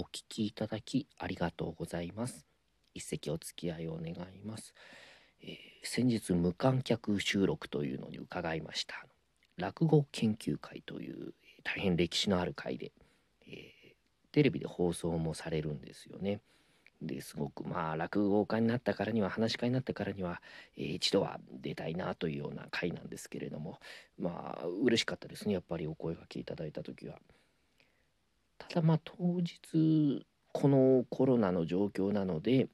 お聞きいただきありがとうございます。一席お付き合いを願います、えー、先日無観客収録というのに伺いました。落語研究会という大変歴史のある会で、えー、テレビで放送もされるんですよね。ですごくまあ落語家になったからには話し家になったからには、えー、一度は出たいなというような回なんですけれどもまあ嬉しかったですね。やっぱりお声がけいただいた時は。ただまあ当日このコロナの状況なので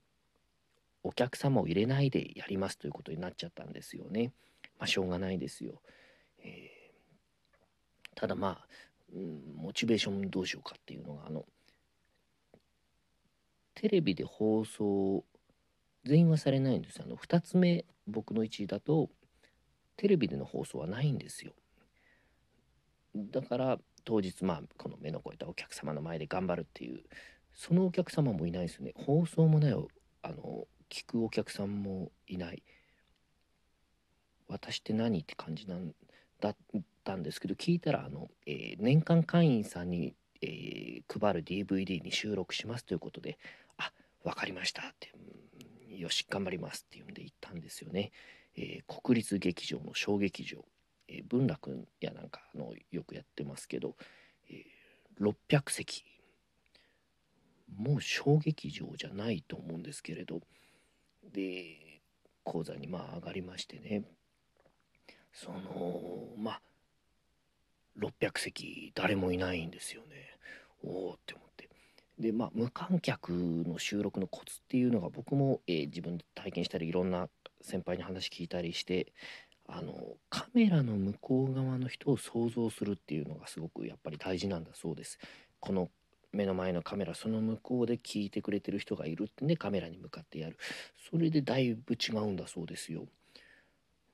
お客様を入れないでやりますということになっちゃったんですよね。まあしょうがないですよ。えー、ただまあ、うん、モチベーションどうしようかっていうのがあのテレビで放送全員はされないんですあの2つ目僕の1位だとテレビでの放送はないんですよだから当日まあこの目の肥えたお客様の前で頑張るっていうそのお客様もいないですよね。放送もないあの聞くお客さんもいない。私って何って感じなんだったんですけど聞いたらあの、えー、年間会員さんに、えー、配る DVD に収録しますということであ分かりましたってよし頑張りますっていうんで行ったんですよね、えー、国立劇場の小劇場、えー、文楽やなんかのよくやってますけど、えー、600席。もう小劇場じゃないと思うんですけれどで講座にまあ上がりましてね。そのまあ600席誰もいないんですよね。おおって思って。でまあ無観客の収録のコツっていうのが僕も、えー、自分で体験したりいろんな先輩に話聞いたりしてあのカメラの向こう側の人を想像するっていうのがすごくやっぱり大事なんだそうです。この目の前のカメラその向こうで聞いてくれてる人がいるってねカメラに向かってやるそれでだいぶ違うんだそうですよ。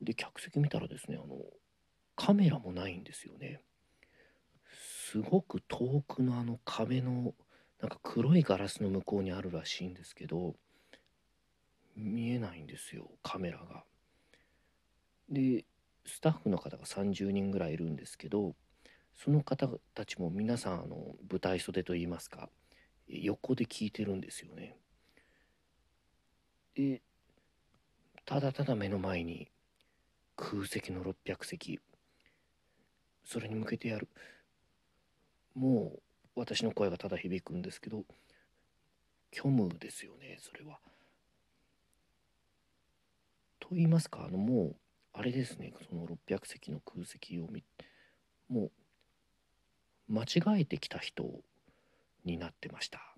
で客席見たらですねあのカメラもないんですよね。すごく遠くのあの壁のなんか黒いガラスの向こうにあるらしいんですけど見えないんですよカメラが。でスタッフの方が30人ぐらいいるんですけどその方たちも皆さんあの舞台袖といいますか横で聞いてるんですよね。でただただ目の前に空席の600席それに向けてやるもう私の声がただ響くんですけど虚無ですよねそれは。と言いますかあのもうあれですねその600席の空席を見もう間違えてきた人になってました。